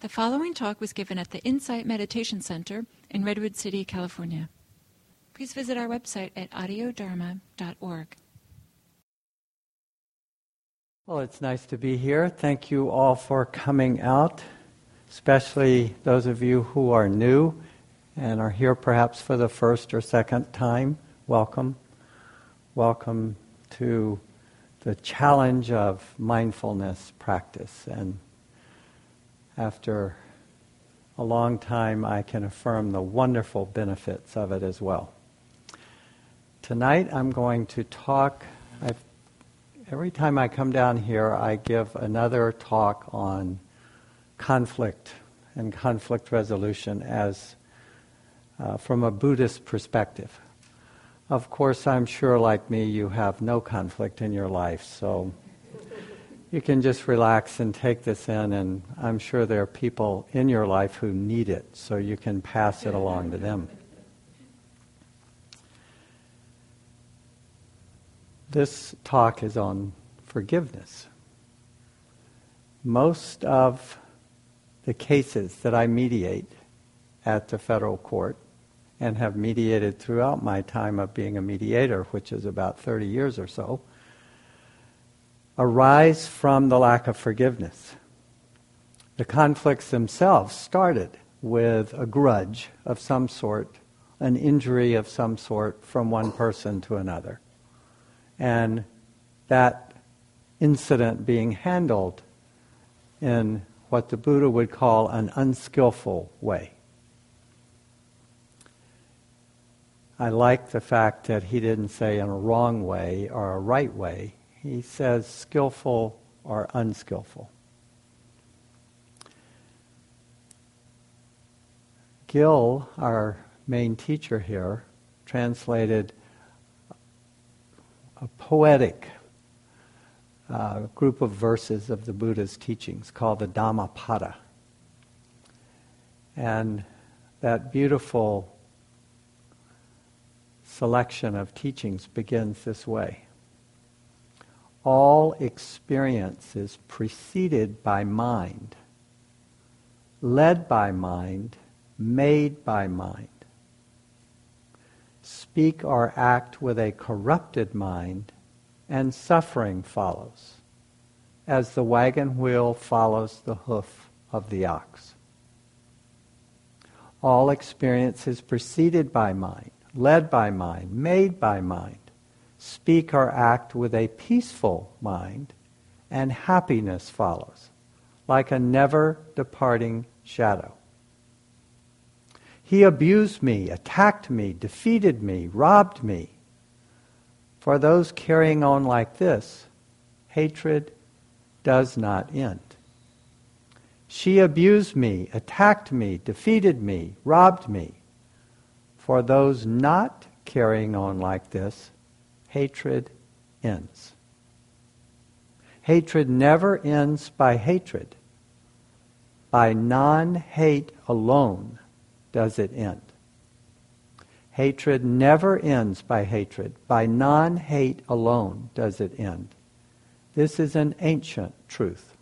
The following talk was given at the Insight Meditation Center in Redwood City, California. Please visit our website at audiodharma.org. Well, it's nice to be here. Thank you all for coming out, especially those of you who are new and are here perhaps for the first or second time. Welcome. Welcome to the challenge of mindfulness practice. And after a long time, I can affirm the wonderful benefits of it as well. Tonight, I'm going to talk. I've, every time I come down here, I give another talk on conflict and conflict resolution as uh, from a Buddhist perspective. Of course, I'm sure, like me, you have no conflict in your life, so you can just relax and take this in, and I'm sure there are people in your life who need it, so you can pass it along to them. This talk is on forgiveness. Most of the cases that I mediate at the federal court and have mediated throughout my time of being a mediator, which is about 30 years or so, arise from the lack of forgiveness. The conflicts themselves started with a grudge of some sort, an injury of some sort from one person to another. And that incident being handled in what the Buddha would call an unskillful way. I like the fact that he didn't say in a wrong way or a right way. He says skillful or unskillful. Gil, our main teacher here, translated a poetic uh, group of verses of the Buddha's teachings called the Dhammapada. And that beautiful selection of teachings begins this way All experience is preceded by mind, led by mind, made by mind. Speak or act with a corrupted mind, and suffering follows, as the wagon wheel follows the hoof of the ox. All experience is preceded by mind led by mind, made by mind, speak or act with a peaceful mind, and happiness follows, like a never departing shadow. He abused me, attacked me, defeated me, robbed me. For those carrying on like this, hatred does not end. She abused me, attacked me, defeated me, robbed me. For those not carrying on like this, hatred ends. Hatred never ends by hatred. By non hate alone does it end. Hatred never ends by hatred. By non hate alone does it end. This is an ancient truth.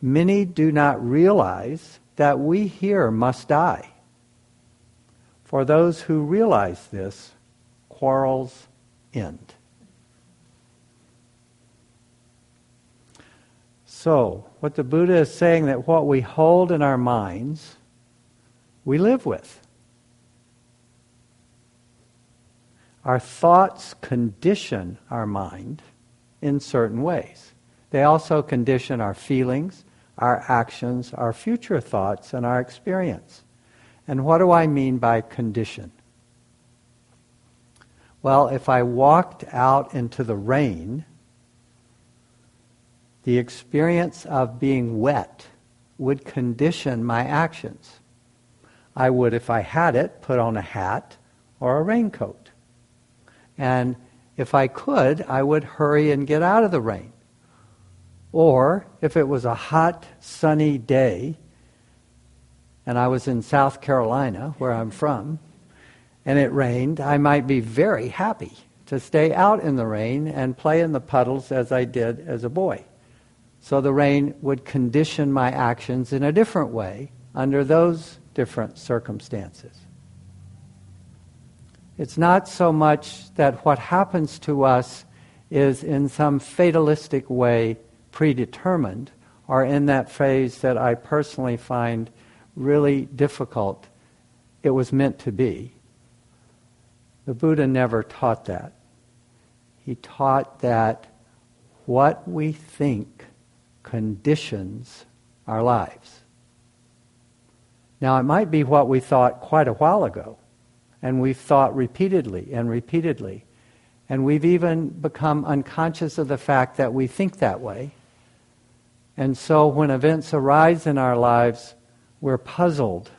Many do not realize that we here must die. For those who realize this, quarrels end. So, what the Buddha is saying that what we hold in our minds, we live with. Our thoughts condition our mind in certain ways. They also condition our feelings, our actions, our future thoughts, and our experience. And what do I mean by condition? Well, if I walked out into the rain, the experience of being wet would condition my actions. I would, if I had it, put on a hat or a raincoat. And if I could, I would hurry and get out of the rain. Or if it was a hot, sunny day, and I was in South Carolina, where I'm from, and it rained, I might be very happy to stay out in the rain and play in the puddles as I did as a boy. So the rain would condition my actions in a different way under those different circumstances. It's not so much that what happens to us is in some fatalistic way predetermined, or in that phrase that I personally find really difficult, it was meant to be. The Buddha never taught that. He taught that what we think conditions our lives. Now, it might be what we thought quite a while ago, and we've thought repeatedly and repeatedly, and we've even become unconscious of the fact that we think that way. And so when events arise in our lives, we're puzzled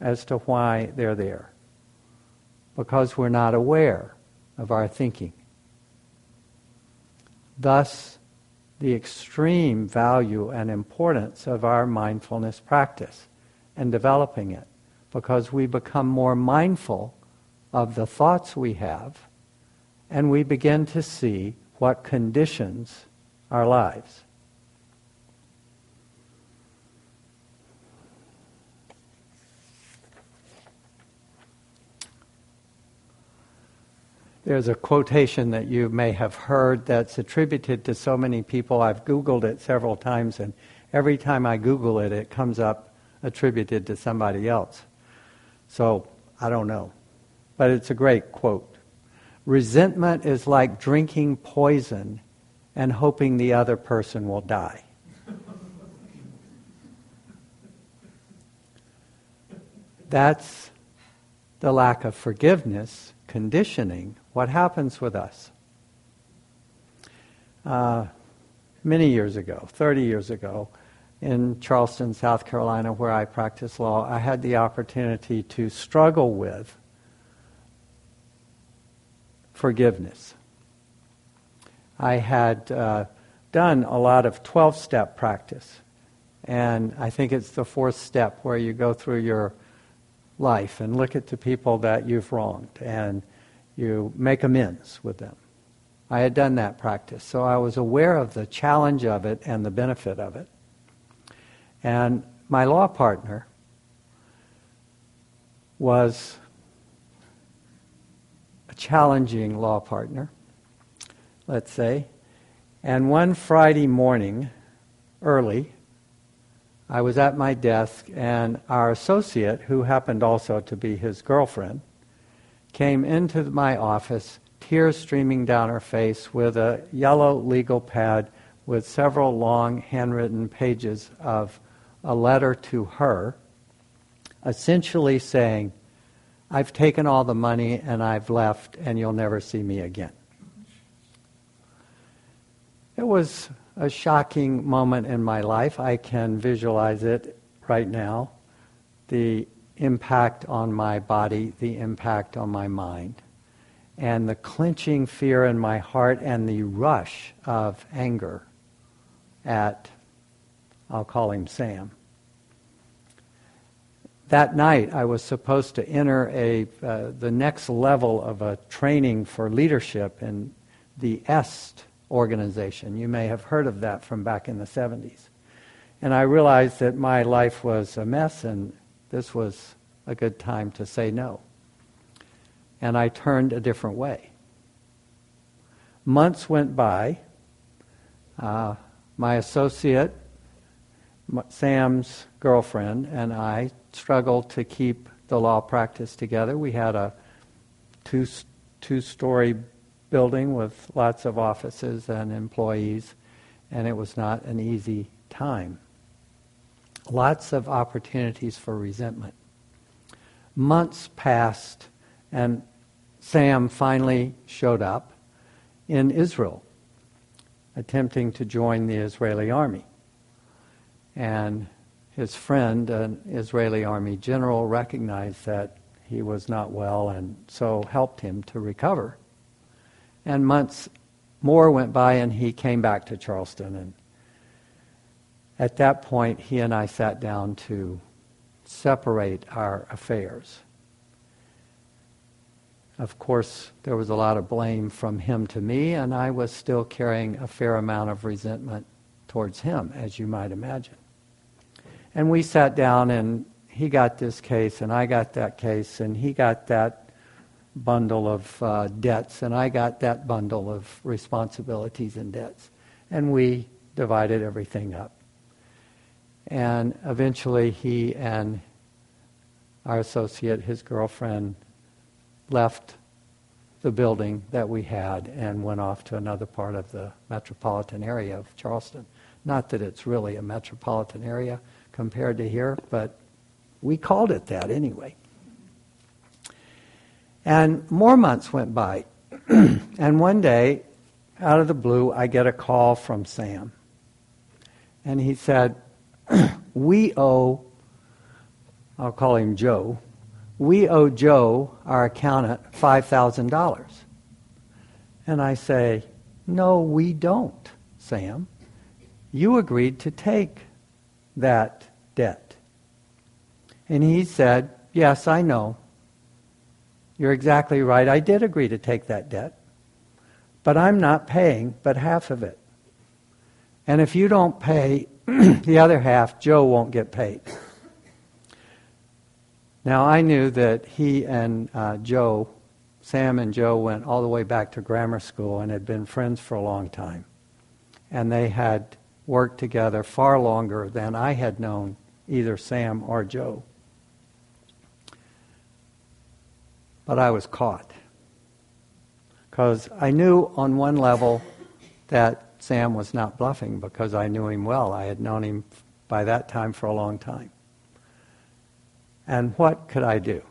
as to why they're there because we're not aware of our thinking. Thus, the extreme value and importance of our mindfulness practice and developing it because we become more mindful of the thoughts we have and we begin to see what conditions our lives. There's a quotation that you may have heard that's attributed to so many people. I've Googled it several times, and every time I Google it, it comes up attributed to somebody else. So I don't know. But it's a great quote. Resentment is like drinking poison and hoping the other person will die. That's the lack of forgiveness conditioning what happens with us. Uh, many years ago, 30 years ago, in Charleston, South Carolina, where I practice law, I had the opportunity to struggle with forgiveness. I had uh, done a lot of 12 step practice, and I think it's the fourth step where you go through your life and look at the people that you've wronged and you make amends with them. I had done that practice, so I was aware of the challenge of it and the benefit of it. And my law partner was a challenging law partner, let's say. And one Friday morning, early, I was at my desk, and our associate, who happened also to be his girlfriend, came into my office, tears streaming down her face, with a yellow legal pad with several long handwritten pages of a letter to her, essentially saying, I've taken all the money and I've left, and you'll never see me again. It was a shocking moment in my life. I can visualize it right now. The impact on my body, the impact on my mind, and the clenching fear in my heart and the rush of anger at, I'll call him Sam. That night, I was supposed to enter a, uh, the next level of a training for leadership in the EST organization. You may have heard of that from back in the 70s. And I realized that my life was a mess and this was a good time to say no. And I turned a different way. Months went by. Uh, my associate, Sam's girlfriend, and I struggled to keep the law practice together. We had a two two story building with lots of offices and employees, and it was not an easy time lots of opportunities for resentment. Months passed, and Sam finally showed up in Israel, attempting to join the Israeli army. And his friend, an Israeli army general, recognized that he was not well and so helped him to recover. And months more went by, and he came back to Charleston and at that point, he and I sat down to separate our affairs. Of course, there was a lot of blame from him to me, and I was still carrying a fair amount of resentment towards him, as you might imagine. And we sat down, and he got this case, and I got that case, and he got that bundle of uh, debts, and I got that bundle of responsibilities and debts. And we divided everything up. And eventually, he and our associate, his girlfriend, left the building that we had and went off to another part of the metropolitan area of Charleston. Not that it's really a metropolitan area compared to here, but we called it that anyway. And more months went by. and one day, out of the blue, I get a call from Sam. And he said, We owe, I'll call him Joe, we owe Joe, our accountant, $5,000. And I say, No, we don't, Sam. You agreed to take that debt. And he said, Yes, I know. You're exactly right. I did agree to take that debt. But I'm not paying but half of it. And if you don't pay the other half, Joe won't get paid. Now, I knew that he and uh, Joe, Sam and Joe, went all the way back to grammar school and had been friends for a long time. And they had worked together far longer than I had known either Sam or Joe. But I was caught. Because I knew on one level that Sam was not bluffing because I knew him well. I had known him by that time for a long time. And what could I do?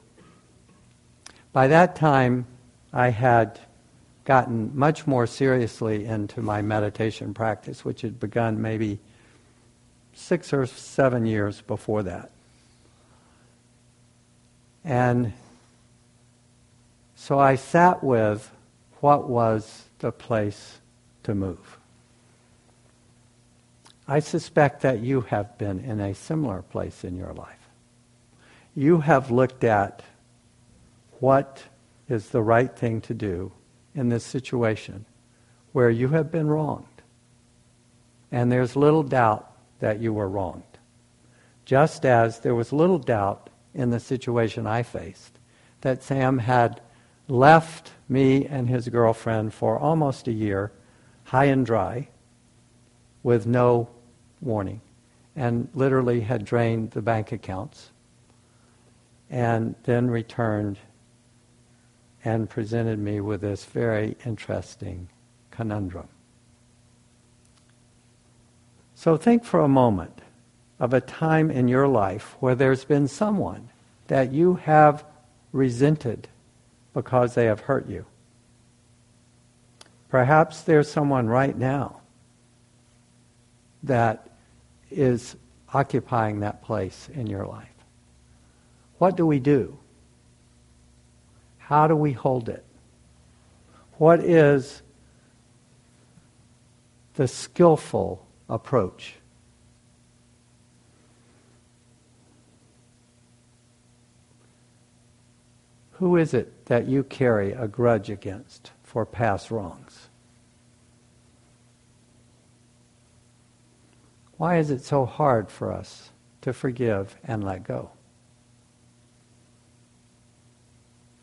By that time, I had gotten much more seriously into my meditation practice, which had begun maybe six or seven years before that. And so I sat with what was the place to move. I suspect that you have been in a similar place in your life you have looked at what is the right thing to do in this situation where you have been wronged. And there's little doubt that you were wronged. Just as there was little doubt in the situation I faced that Sam had left me and his girlfriend for almost a year high and dry with no warning and literally had drained the bank accounts and then returned and presented me with this very interesting conundrum. So think for a moment of a time in your life where there's been someone that you have resented because they have hurt you. Perhaps there's someone right now that is occupying that place in your life. What do we do? How do we hold it? What is the skillful approach? Who is it that you carry a grudge against for past wrongs? Why is it so hard for us to forgive and let go?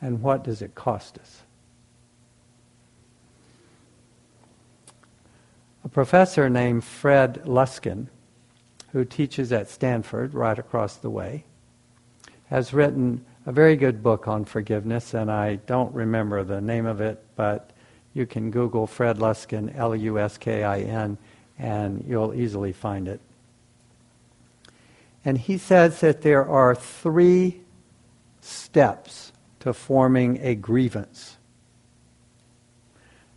and what does it cost us? A professor named Fred Luskin, who teaches at Stanford right across the way, has written a very good book on forgiveness, and I don't remember the name of it, but you can Google Fred Luskin, L U S K I N, and you'll easily find it. And he says that there are three steps to forming a grievance.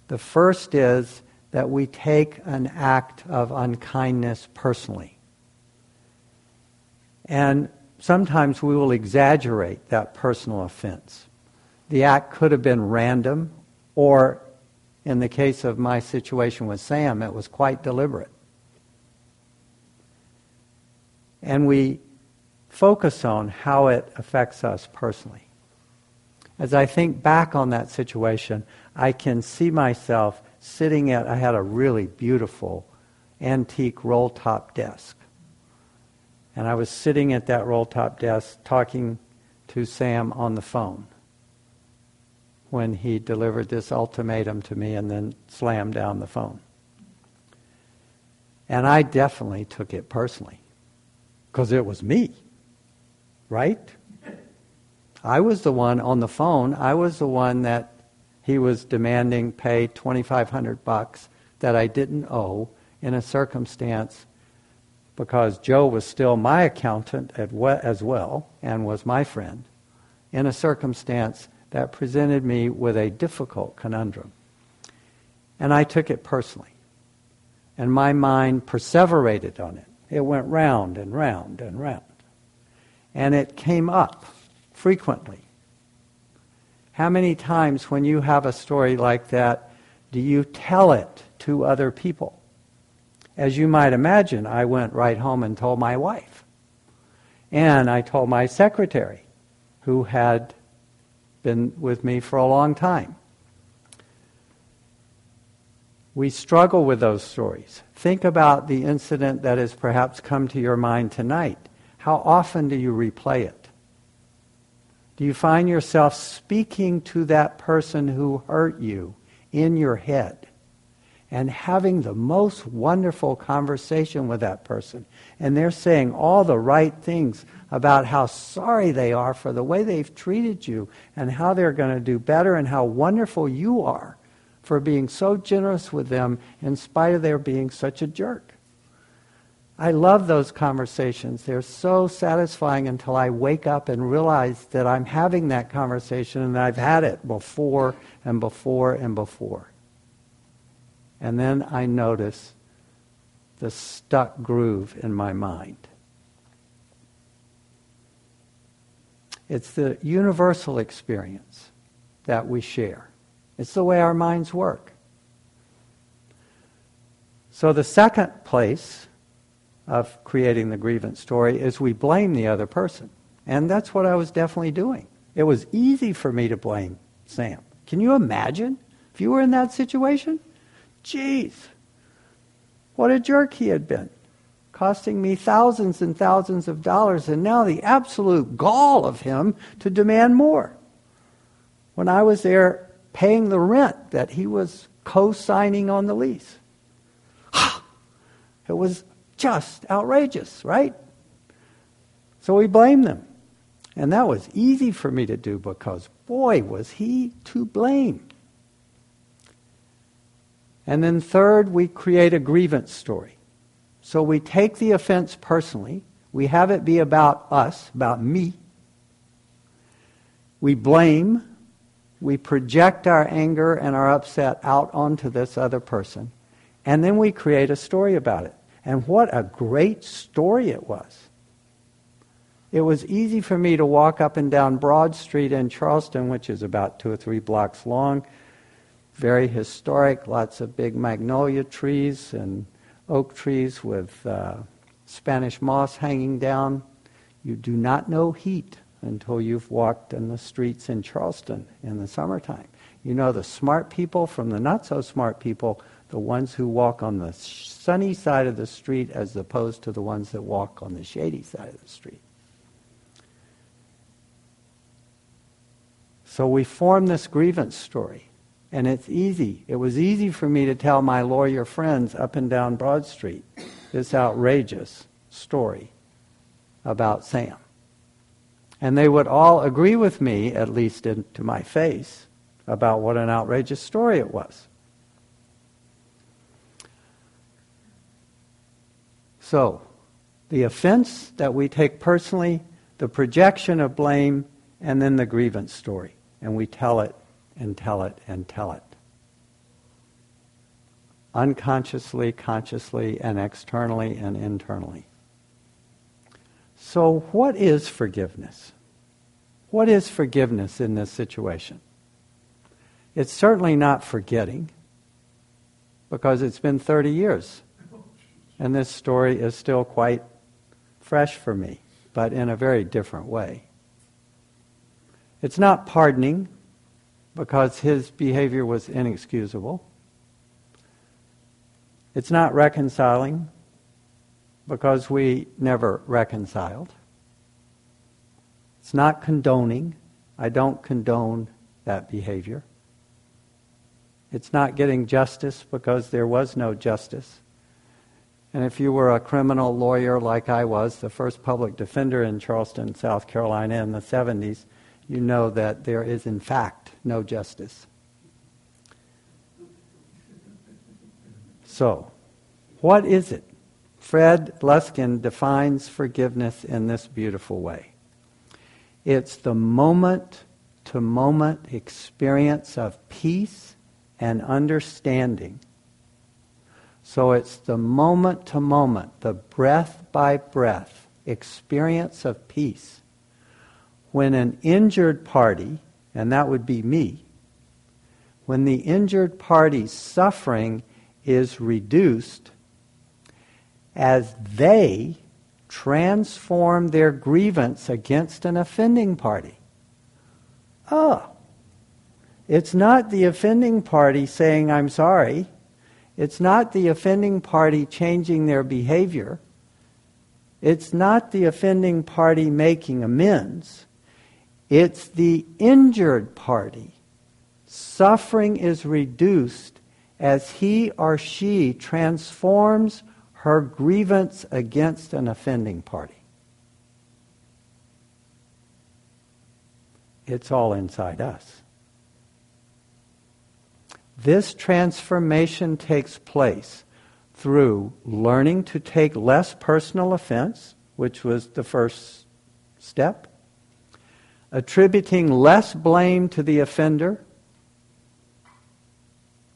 The first is that we take an act of unkindness personally. And sometimes we will exaggerate that personal offense. The act could have been random, or in the case of my situation with Sam, it was quite deliberate. And we focus on how it affects us personally. As I think back on that situation, I can see myself sitting at, I had a really beautiful antique roll top desk. And I was sitting at that roll top desk talking to Sam on the phone when he delivered this ultimatum to me and then slammed down the phone. And I definitely took it personally because it was me, right? I was the one on the phone. I was the one that he was demanding pay 2500 bucks that I didn't owe in a circumstance because Joe was still my accountant as well and was my friend in a circumstance that presented me with a difficult conundrum. And I took it personally. And my mind perseverated on it. It went round and round and round. And it came up frequently. How many times, when you have a story like that, do you tell it to other people? As you might imagine, I went right home and told my wife. And I told my secretary, who had been with me for a long time. We struggle with those stories. Think about the incident that has perhaps come to your mind tonight. How often do you replay it? Do you find yourself speaking to that person who hurt you in your head and having the most wonderful conversation with that person? And they're saying all the right things about how sorry they are for the way they've treated you and how they're going to do better and how wonderful you are for being so generous with them in spite of their being such a jerk. I love those conversations. They're so satisfying until I wake up and realize that I'm having that conversation and I've had it before and before and before. And then I notice the stuck groove in my mind. It's the universal experience that we share. It's the way our minds work. So, the second place of creating the grievance story is we blame the other person. And that's what I was definitely doing. It was easy for me to blame Sam. Can you imagine if you were in that situation? Jeez, what a jerk he had been, costing me thousands and thousands of dollars, and now the absolute gall of him to demand more. When I was there paying the rent that he was co signing on the lease. it was just outrageous, right? So we blamed them. And that was easy for me to do because, boy, was he to blame. And then, third, we create a grievance story. So we take the offense personally, we have it be about us, about me. We blame, we project our anger and our upset out onto this other person, and then we create a story about it. And what a great story it was. It was easy for me to walk up and down Broad Street in Charleston, which is about two or three blocks long, very historic, lots of big magnolia trees and oak trees with uh, Spanish moss hanging down. You do not know heat until you've walked in the streets in Charleston in the summertime. You know the smart people from the not so smart people, the ones who walk on the sunny side of the street as opposed to the ones that walk on the shady side of the street. So we form this grievance story. And it's easy. It was easy for me to tell my lawyer friends up and down Broad Street this outrageous story about Sam. And they would all agree with me, at least in, to my face, about what an outrageous story it was. So, the offense that we take personally, the projection of blame, and then the grievance story. And we tell it and tell it and tell it. Unconsciously, consciously, and externally and internally. So, what is forgiveness? What is forgiveness in this situation? It's certainly not forgetting, because it's been 30 years, and this story is still quite fresh for me, but in a very different way. It's not pardoning, because his behavior was inexcusable. It's not reconciling because we never reconciled. It's not condoning. I don't condone that behavior. It's not getting justice because there was no justice. And if you were a criminal lawyer like I was, the first public defender in Charleston, South Carolina in the 70s, you know that there is, in fact, no justice. So, what is it? Fred Luskin defines forgiveness in this beautiful way it's the moment to moment experience of peace and understanding. So it's the moment to moment, the breath by breath experience of peace. When an injured party, and that would be me, when the injured party's suffering is reduced as they transform their grievance against an offending party. Oh, it's not the offending party saying, I'm sorry. It's not the offending party changing their behavior. It's not the offending party making amends. It's the injured party. Suffering is reduced as he or she transforms her grievance against an offending party. It's all inside us. This transformation takes place through learning to take less personal offense, which was the first step, attributing less blame to the offender,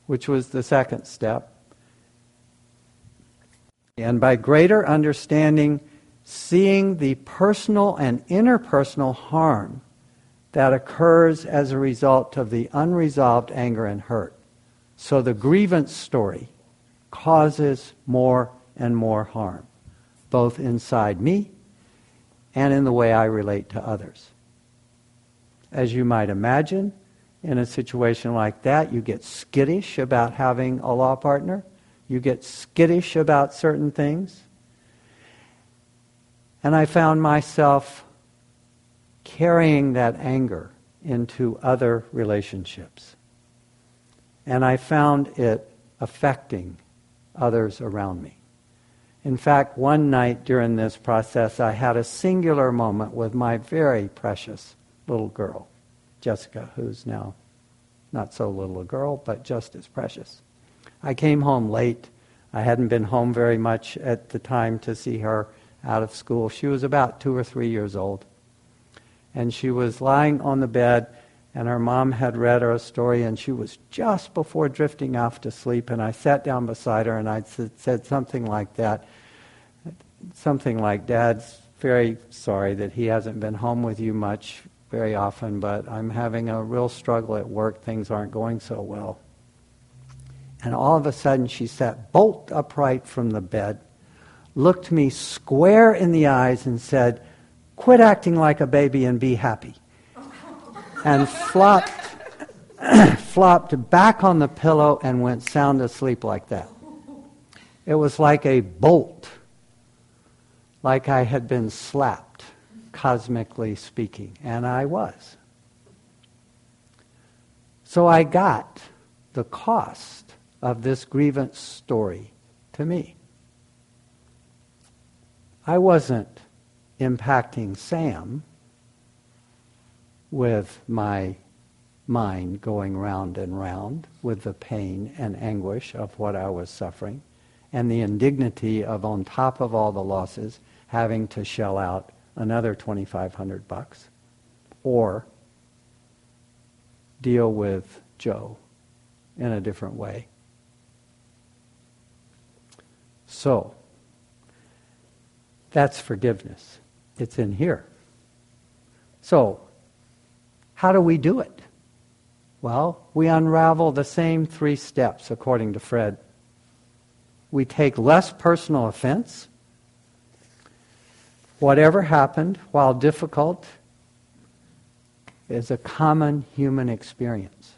which was the second step, and by greater understanding, seeing the personal and interpersonal harm that occurs as a result of the unresolved anger and hurt. So the grievance story causes more and more harm, both inside me and in the way I relate to others. As you might imagine, in a situation like that, you get skittish about having a law partner. You get skittish about certain things. And I found myself carrying that anger into other relationships. And I found it affecting others around me. In fact, one night during this process, I had a singular moment with my very precious little girl, Jessica, who's now not so little a girl, but just as precious. I came home late. I hadn't been home very much at the time to see her out of school. She was about two or three years old. And she was lying on the bed and her mom had read her a story, and she was just before drifting off to sleep. And I sat down beside her, and I said something like that, something like, "Dad's very sorry that he hasn't been home with you much very often, but I'm having a real struggle at work. Things aren't going so well." And all of a sudden, she sat bolt upright from the bed, looked me square in the eyes, and said, "Quit acting like a baby and be happy." and flopped, flopped back on the pillow and went sound asleep like that. It was like a bolt, like I had been slapped, cosmically speaking, and I was. So I got the cost of this grievance story to me. I wasn't impacting Sam with my mind going round and round with the pain and anguish of what I was suffering and the indignity of on top of all the losses having to shell out another 2500 bucks or deal with Joe in a different way. So, that's forgiveness. It's in here. So, how do we do it? Well, we unravel the same three steps, according to Fred. We take less personal offense. Whatever happened, while difficult, is a common human experience.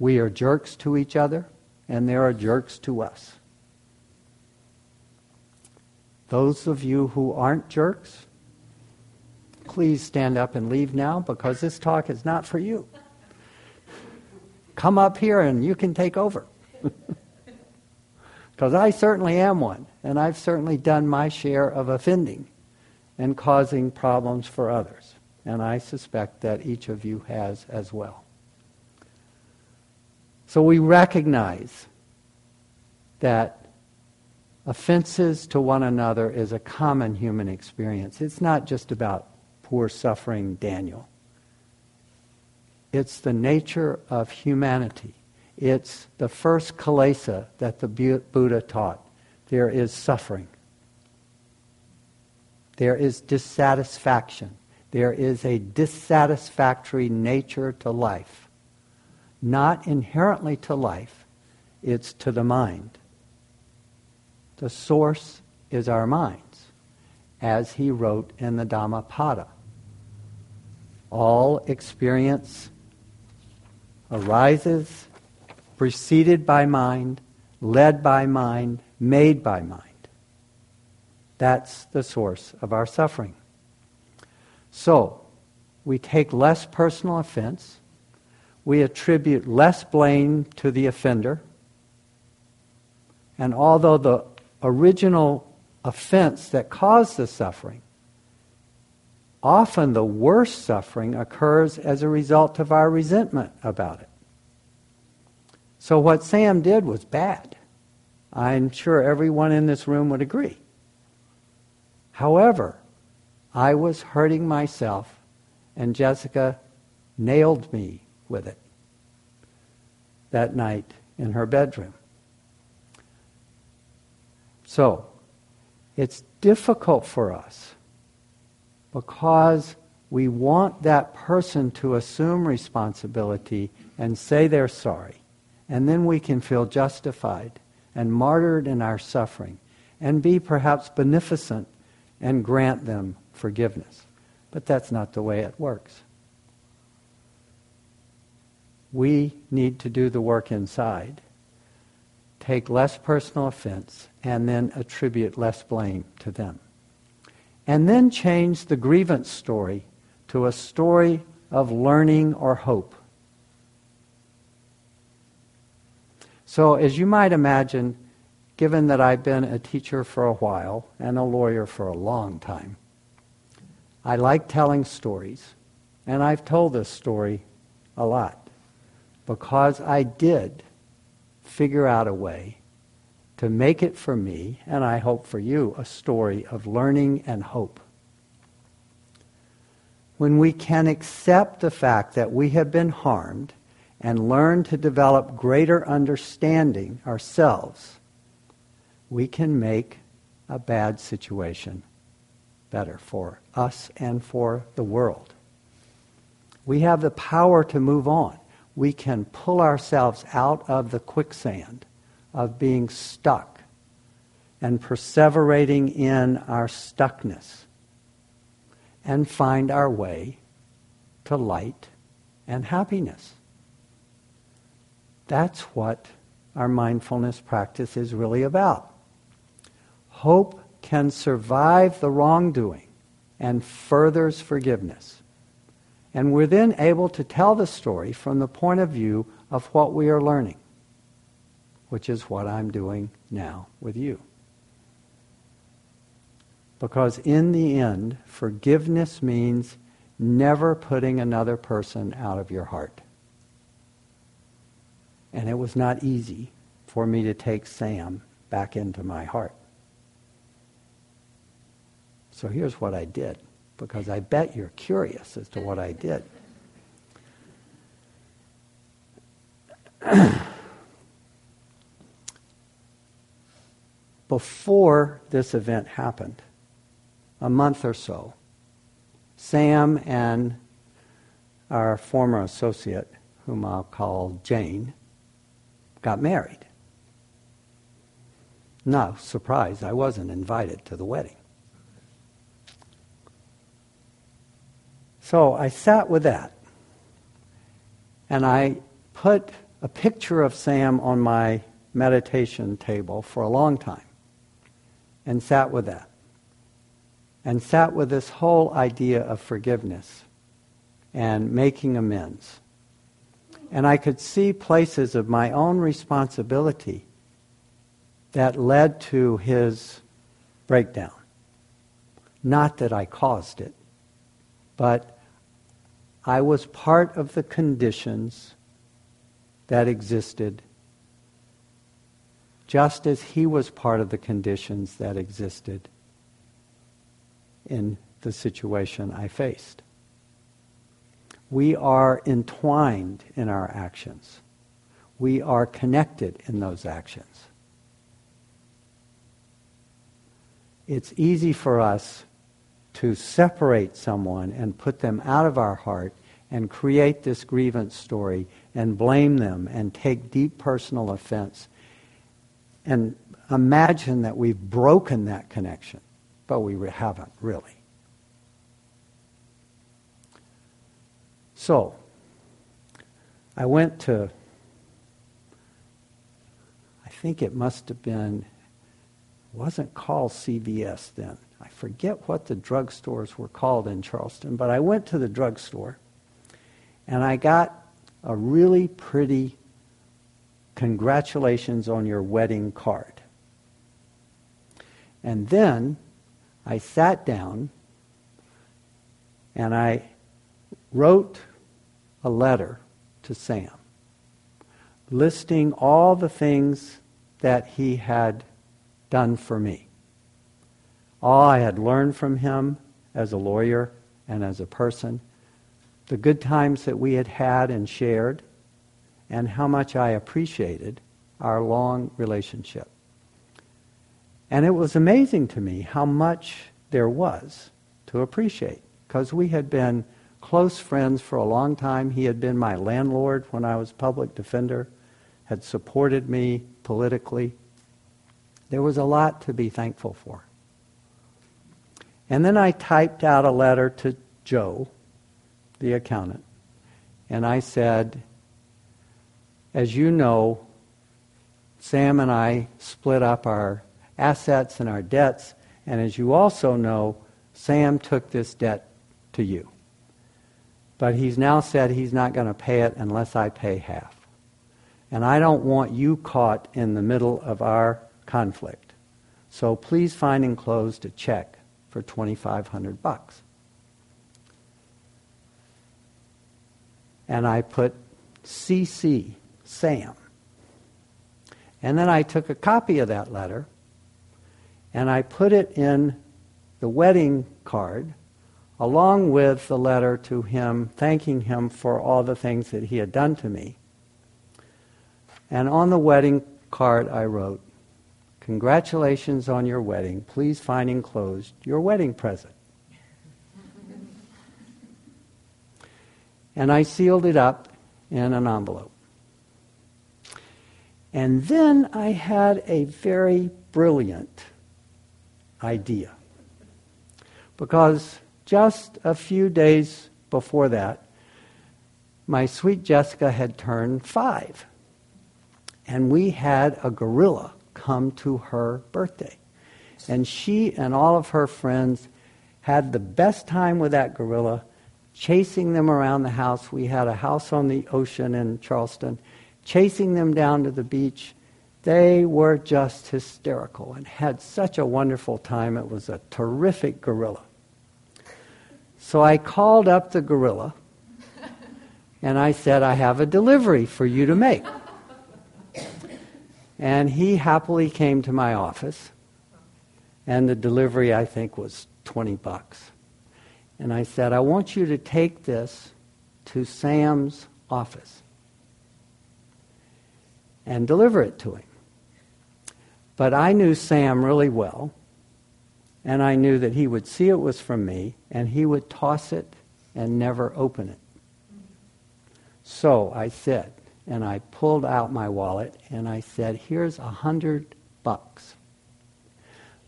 We are jerks to each other. and there are jerks to us. Those of you who aren't jerks, please stand up and leave now because this talk is not for you. Come up here and you can take over. Because I certainly am one, and I've certainly done my share of offending and causing problems for others. And I suspect that each of you has as well. So we recognize that offenses to one another is a common human experience. It's not just about poor suffering Daniel. It's the nature of humanity. It's the first kilesa that the Buddha taught. There is suffering. There is dissatisfaction. There is a dissatisfactory nature to life not inherently to life, it's to the mind. The source is our minds, as he wrote in the Dhammapada. All experience arises preceded by mind, led by mind, made by mind. That's the source of our suffering. So, we take less personal offense we attribute less blame to the offender. And although the original offense that caused the suffering, often the worst suffering occurs as a result of our resentment about it. So what Sam did was bad. I'm sure everyone in this room would agree. However, I was hurting myself, and Jessica nailed me with it that night in her bedroom. So, it's difficult for us because we want that person to assume responsibility and say they're sorry. And then we can feel justified and martyred in our suffering and be perhaps beneficent and grant them forgiveness. But that's not the way it works we need to do the work inside, take less personal offense, and then attribute less blame to them. And then change the grievance story to a story of learning or hope. So, as you might imagine, given that I've been a teacher for a while and a lawyer for a long time, I like telling stories, and I've told this story a lot because I did figure out a way to make it for me, and I hope for you, a story of learning and hope. When we can accept the fact that we have been harmed and learn to develop greater understanding ourselves, we can make a bad situation better for us and for the world. We have the power to move on we can pull ourselves out of the quicksand of being stuck and perseverating in our stuckness and find our way to light and happiness. That's what our mindfulness practice is really about. Hope can survive the wrongdoing and furthers forgiveness. And we're then able to tell the story from the point of view of what we are learning, which is what I'm doing now with you. Because in the end, forgiveness means never putting another person out of your heart. And it was not easy for me to take Sam back into my heart. So here's what I did because I bet you're curious as to what I did. Before this event happened, a month or so, Sam and our former associate, whom I'll call Jane, got married. No surprise, I wasn't invited to the wedding. So I sat with that. And I put a picture of Sam on my meditation table for a long time and sat with that. And sat with this whole idea of forgiveness and making amends. And I could see places of my own responsibility that led to his breakdown. Not that I caused it, but I was part of the conditions that existed, just as he was part of the conditions that existed in the situation I faced. We are entwined in our actions. We are connected in those actions. It's easy for us to separate someone and put them out of our heart and create this grievance story and blame them and take deep personal offense and imagine that we've broken that connection, but we haven't really. So, I went to, I think it must have been, wasn't called CVS then. I forget what the drugstores were called in Charleston, but I went to the drugstore and I got a really pretty congratulations on your wedding card. And then I sat down and I wrote a letter to Sam listing all the things that he had done for me. All I had learned from him as a lawyer and as a person, the good times that we had had and shared, and how much I appreciated our long relationship. And it was amazing to me how much there was to appreciate, because we had been close friends for a long time. He had been my landlord when I was public defender, had supported me politically. There was a lot to be thankful for. And then I typed out a letter to Joe, the accountant, and I said, as you know, Sam and I split up our assets and our debts, and as you also know, Sam took this debt to you. But he's now said he's not going to pay it unless I pay half. And I don't want you caught in the middle of our conflict. So please find enclosed a check for 2500 bucks. And I put CC Sam. And then I took a copy of that letter and I put it in the wedding card along with the letter to him thanking him for all the things that he had done to me. And on the wedding card, I wrote, Congratulations on your wedding. Please find enclosed your wedding present. and I sealed it up in an envelope. And then I had a very brilliant idea. Because just a few days before that, my sweet Jessica had turned five. And we had a gorilla come to her birthday. And she and all of her friends had the best time with that gorilla, chasing them around the house. We had a house on the ocean in Charleston, chasing them down to the beach. They were just hysterical and had such a wonderful time. It was a terrific gorilla. So I called up the gorilla and I said, I have a delivery for you to make. And he happily came to my office. And the delivery, I think, was 20 bucks. And I said, I want you to take this to Sam's office and deliver it to him. But I knew Sam really well, and I knew that he would see it was from me, and he would toss it and never open it. So I said, and I pulled out my wallet and I said, here's a hundred bucks.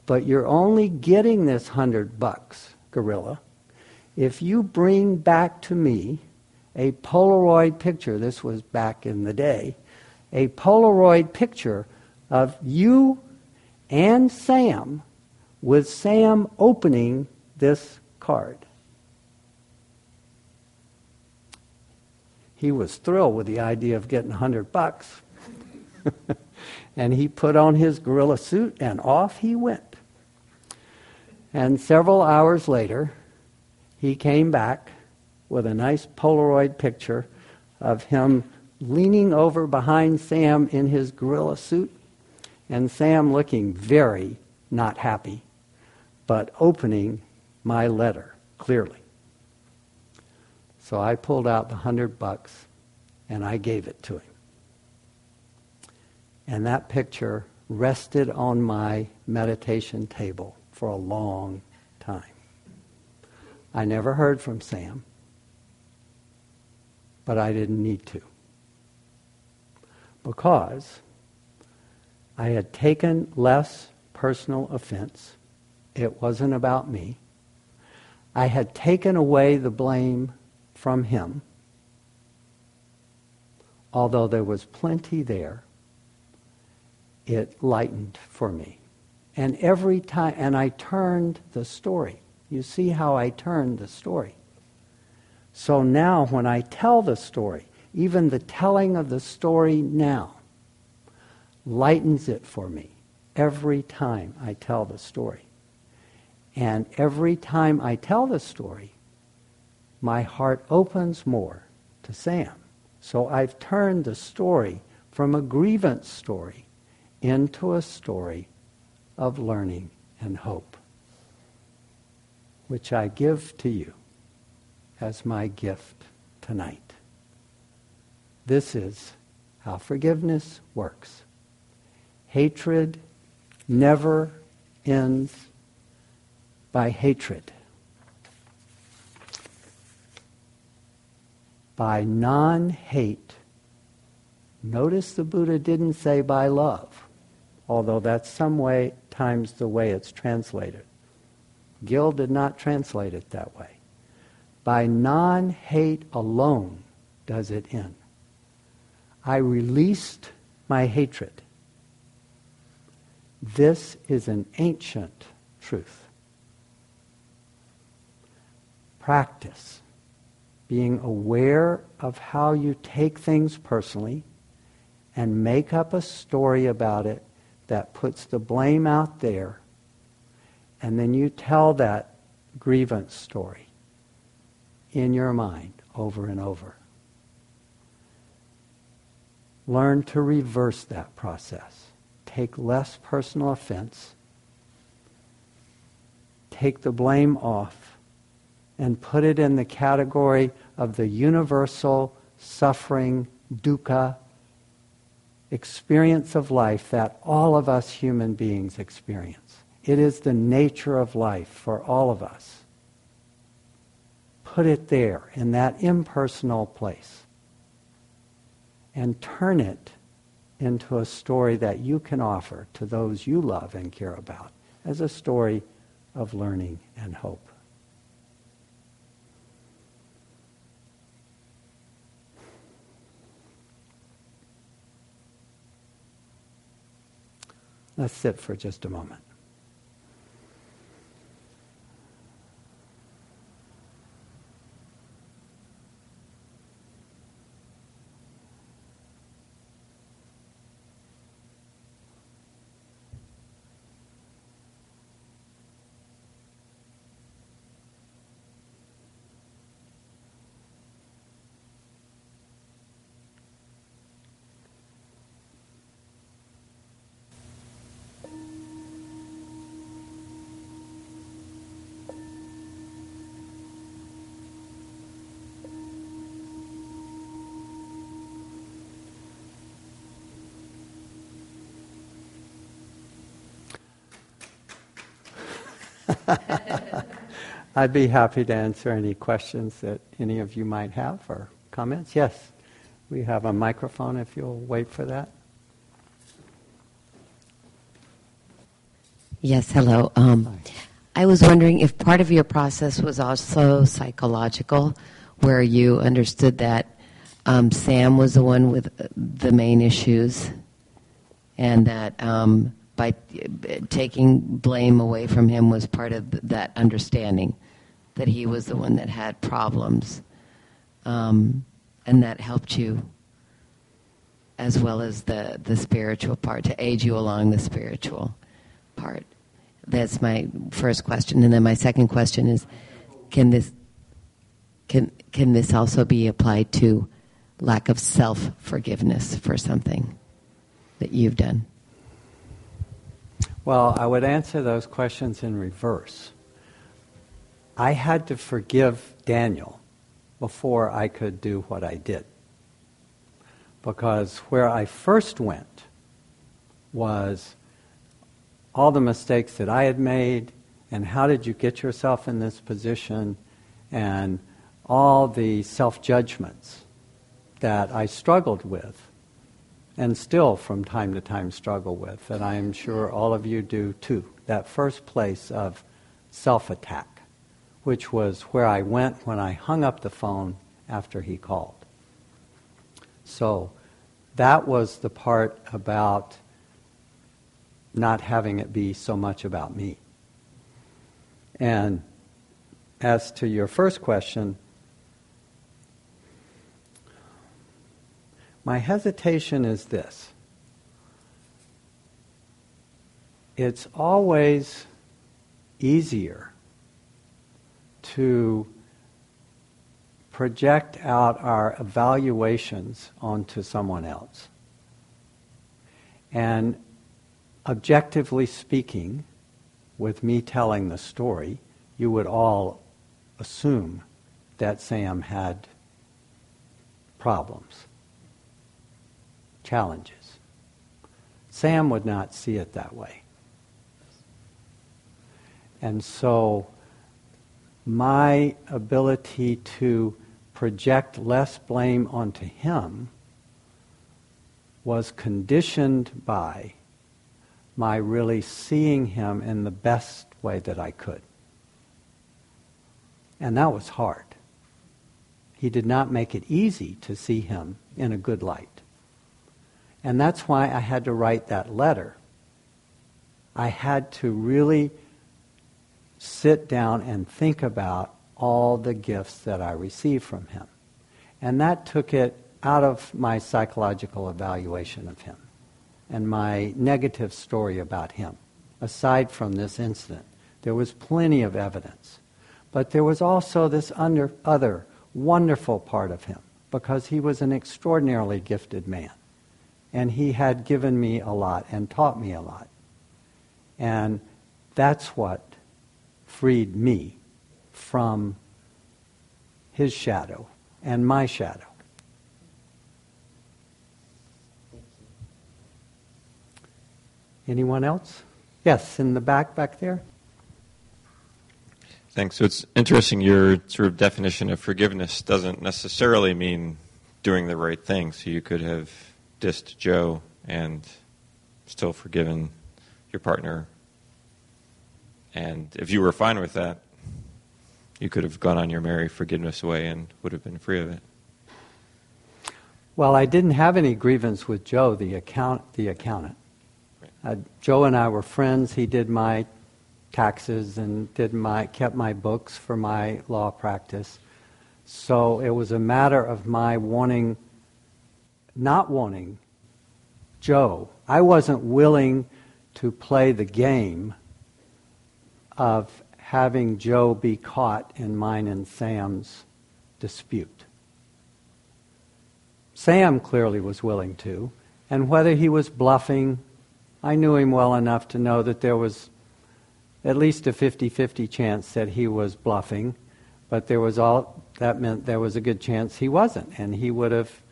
But you're only getting this hundred bucks, gorilla, if you bring back to me a Polaroid picture, this was back in the day, a Polaroid picture of you and Sam with Sam opening this card. He was thrilled with the idea of getting 100 bucks. and he put on his gorilla suit and off he went. And several hours later, he came back with a nice Polaroid picture of him leaning over behind Sam in his gorilla suit, and Sam looking very not happy, but opening my letter clearly. So I pulled out the hundred bucks and I gave it to him. And that picture rested on my meditation table for a long time. I never heard from Sam, but I didn't need to. Because I had taken less personal offense. It wasn't about me. I had taken away the blame from him, although there was plenty there. It lightened for me. And every time, and I turned the story. You see how I turned the story. So now, when I tell the story, even the telling of the story now lightens it for me every time I tell the story. And every time I tell the story, my heart opens more to Sam. So I've turned the story from a grievance story into a story of learning and hope, which I give to you as my gift tonight. This is how forgiveness works. Hatred never ends by hatred. By non hate. Notice the Buddha didn't say by love, although that's some way times the way it's translated. Gil did not translate it that way. By non hate alone does it end. I released my hatred. This is an ancient truth. Practice being aware of how you take things personally and make up a story about it that puts the blame out there, and then you tell that grievance story in your mind over and over. Learn to reverse that process. Take less personal offense. Take the blame off and put it in the category of the universal suffering, dukkha, experience of life that all of us human beings experience. It is the nature of life for all of us put it there in that impersonal place and turn it into a story that you can offer to those you love and care about as a story of learning and hope. Let's sit for just a moment. I'd be happy to answer any questions that any of you might have or comments. Yes, we have a microphone if you'll wait for that. Yes, hello. Um, I was wondering if part of your process was also psychological, where you understood that um, Sam was the one with the main issues, and that um, by taking blame away from him was part of that understanding that he was the one that had problems, um, and that helped you as well as the, the spiritual part to aid you along the spiritual part. That's my first question, and then my second question is, can this can can this also be applied to lack of self forgiveness for something that you've done? Well, I would answer those questions in reverse. I had to forgive Daniel before I could do what I did. Because where I first went was all the mistakes that I had made, and how did you get yourself in this position, and all the self judgments that I struggled with and still from time to time struggle with, and I am sure all of you do too. That first place of self attack, which was where I went when I hung up the phone after he called. So that was the part about not having it be so much about me. And as to your first question, My hesitation is this it's always easier to project out our evaluations onto someone else. And objectively speaking, with me telling the story, you would all assume that Sam had problems challenges. Sam would not see it that way. And so my ability to project less blame onto him was conditioned by my really seeing him in the best way that I could. And that was hard. He did not make it easy to see him in a good light. And that's why I had to write that letter. I had to really sit down and think about all the gifts that I received from him. And that took it out of my psychological evaluation of him and my negative story about him. Aside from this incident, there was plenty of evidence. But there was also this under, other wonderful part of him because he was an extraordinarily gifted man and he had given me a lot and taught me a lot. And that's what freed me from his shadow and my shadow. Anyone else? Yes, in the back back there. Thanks. So it's interesting your sort of definition of forgiveness doesn't necessarily mean doing the right thing. So you could have dissed Joe and still forgiven your partner. And if you were fine with that, you could have gone on your merry forgiveness way and would have been free of it. Well, I didn't have any grievance with Joe, the account, the accountant. Uh, Joe and I were friends. He did my taxes and did my kept my books for my law practice. So it was a matter of my wanting not wanting Joe. I wasn't willing to play the game of having Joe be caught in mine and Sam's dispute. Sam clearly was willing to, and whether he was bluffing, I knew him well enough to know that there was at least a 50-50 chance that he was bluffing, but there was all that meant there was a good chance he wasn't, and he would have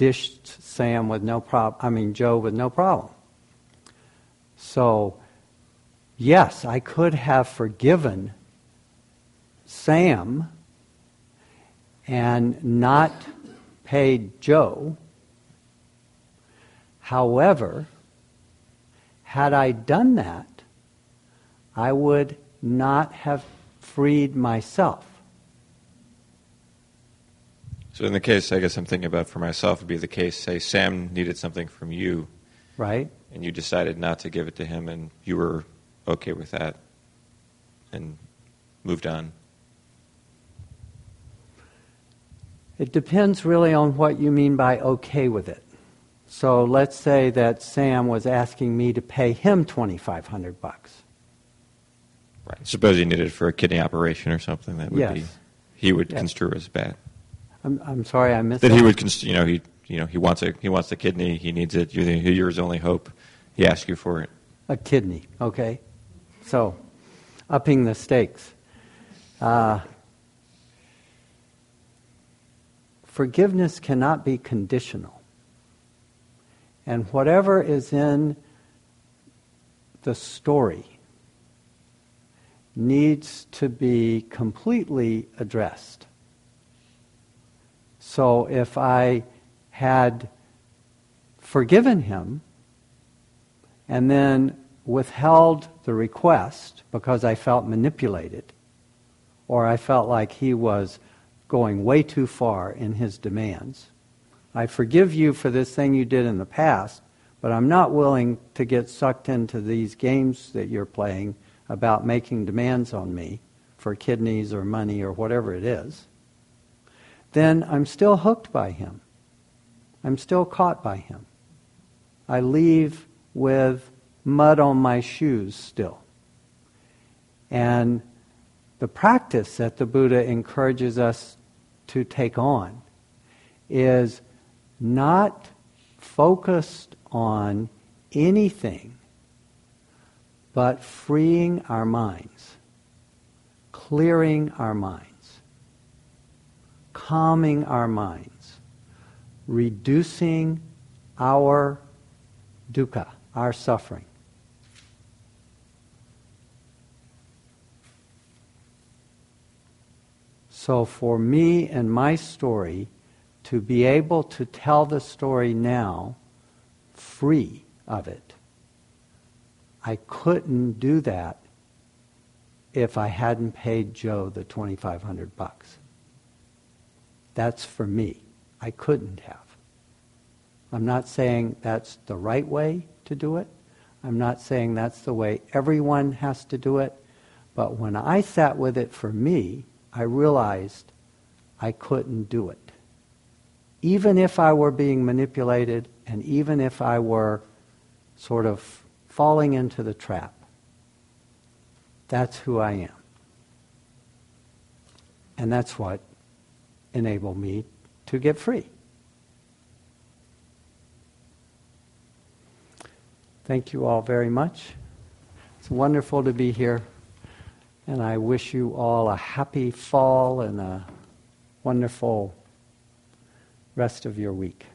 dished Sam with no problem, I mean, Joe with no problem. So, yes, I could have forgiven Sam and not paid Joe. However, had I done that, I would not have freed myself. So in the case, I guess I'm thinking about for myself would be the case. Say Sam needed something from you, right? and you decided not to give it to him, and you were okay with that, and moved on. It depends really on what you mean by okay with it. So let's say that Sam was asking me to pay him 2500 bucks. Right. Suppose he needed it for a kidney operation or something that would Yes. be he would Yes. construe as bad. I'm, I'm sorry I missed That that. he would, you know, he you know he wants a he wants the kidney. He needs it. You're, the, you're his only hope. He asks you for it. A kidney, okay? So, upping the stakes. Uh, forgiveness cannot be conditional. And whatever is in the story needs to be completely addressed. So if I had forgiven him, and then withheld the request because I felt manipulated or I felt like he was going way too far in his demands. I forgive you for this thing you did in the past, but I'm not willing to get sucked into these games that you're playing about making demands on me for kidneys or money or whatever it is. Then I'm still hooked by him. I'm still caught by him. I leave with mud on my shoes still. And the practice that the Buddha encourages us to take on is not focused on anything but freeing our minds, clearing our minds, calming our minds, reducing our dukkha, our suffering. So, for me and my story, to be able to tell the story now free of it, I couldn't do that if I hadn't paid Joe the 2500 bucks. That's for me. I couldn't have. I'm not saying that's the right way to do it. I'm not saying that's the way everyone has to do it. But when I sat with it for me, I realized I couldn't do it. Even if I were being manipulated and even if I were sort of falling into the trap, that's who I am. And that's what enabled me to get free. Thank you all very much. It's wonderful to be here. And I wish you all a happy fall and a wonderful rest of your week.